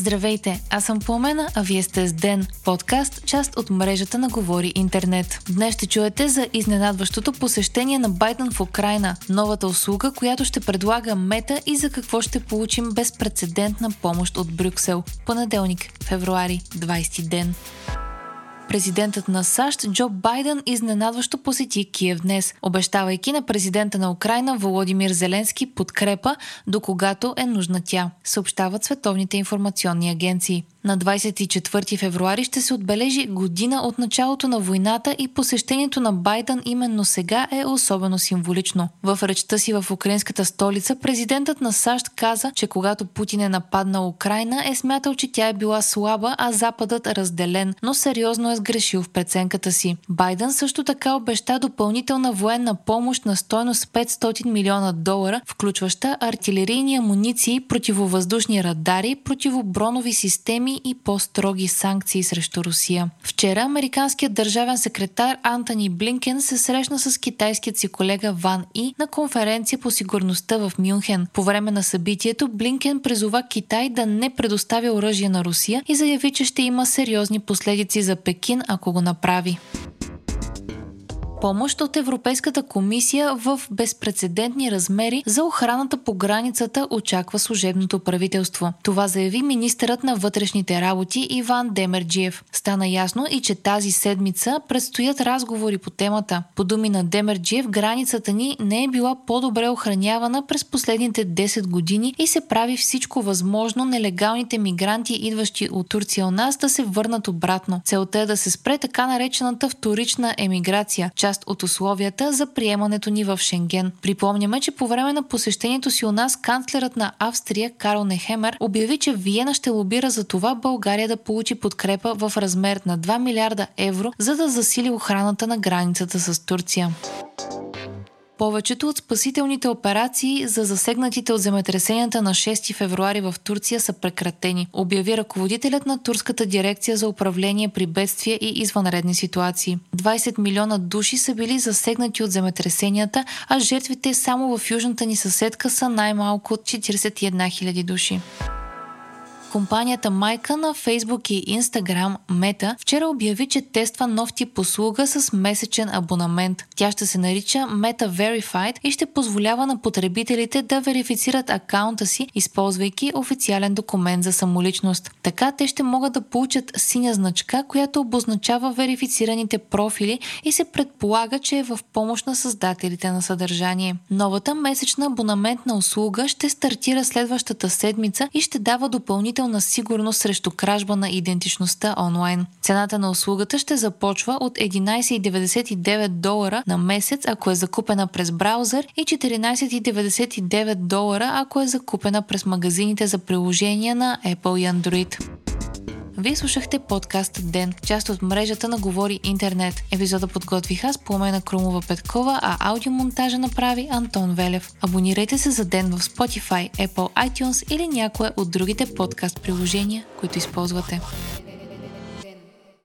Здравейте, аз съм Пламена, а вие сте с Ден, подкаст, част от мрежата на Говори Интернет. Днес ще чуете за изненадващото посещение на Байден в Украина, новата услуга, която ще предлага Мета и за какво ще получим безпредседентна помощ от Брюксел. Понеделник, февруари, 20 ден. Президентът на САЩ Джо Байден изненадващо посети Киев днес, обещавайки на президента на Украина Володимир Зеленски подкрепа, до когато е нужна тя, съобщават световните информационни агенции. На 24 февруари ще се отбележи година от началото на войната и посещението на Байден именно сега е особено символично. В речта си в украинската столица президентът на САЩ каза, че когато Путин е нападнал Украина е смятал, че тя е била слаба, а Западът разделен, но сериозно е сгрешил в преценката си. Байден също така обеща допълнителна военна помощ на стойност 500 милиона долара, включваща артилерийни амуниции, противовъздушни радари, противобронови системи системи и по-строги санкции срещу Русия. Вчера американският държавен секретар Антони Блинкен се срещна с китайският си колега Ван И на конференция по сигурността в Мюнхен. По време на събитието Блинкен призова Китай да не предоставя оръжие на Русия и заяви, че ще има сериозни последици за Пекин, ако го направи помощ от Европейската комисия в безпредседентни размери за охраната по границата очаква служебното правителство. Това заяви министърът на вътрешните работи Иван Демерджиев. Стана ясно и че тази седмица предстоят разговори по темата. По думи на Демерджиев, границата ни не е била по-добре охранявана през последните 10 години и се прави всичко възможно нелегалните мигранти, идващи от Турция у нас, да се върнат обратно. Целта е да се спре така наречената вторична емиграция, от условията за приемането ни в Шенген. Припомняме, че по време на посещението си у нас канцлерът на Австрия Карл Нехемер обяви, че Виена ще лобира за това България да получи подкрепа в размер на 2 милиарда евро, за да засили охраната на границата с Турция. Повечето от спасителните операции за засегнатите от земетресенията на 6 февруари в Турция са прекратени, обяви ръководителят на Турската дирекция за управление при бедствия и извънредни ситуации. 20 милиона души са били засегнати от земетресенията, а жертвите само в южната ни съседка са най-малко от 41 000 души. Компанията майка на Facebook и Instagram Meta вчера обяви, че тества нов тип услуга с месечен абонамент. Тя ще се нарича Meta Verified и ще позволява на потребителите да верифицират акаунта си, използвайки официален документ за самоличност. Така те ще могат да получат синя значка, която обозначава верифицираните профили и се предполага, че е в помощ на създателите на съдържание. Новата месечна абонаментна услуга ще стартира следващата седмица и ще дава допълнително допълнителна сигурност срещу кражба на идентичността онлайн. Цената на услугата ще започва от 11,99 долара на месец, ако е закупена през браузър и 14,99 долара, ако е закупена през магазините за приложения на Apple и Android. Вие слушахте подкаст Ден, част от мрежата на Говори Интернет. Епизода подготвих аз, Пламена Крумова Петкова, а аудиомонтажа направи Антон Велев. Абонирайте се за Ден в Spotify, Apple iTunes или някое от другите подкаст приложения, които използвате.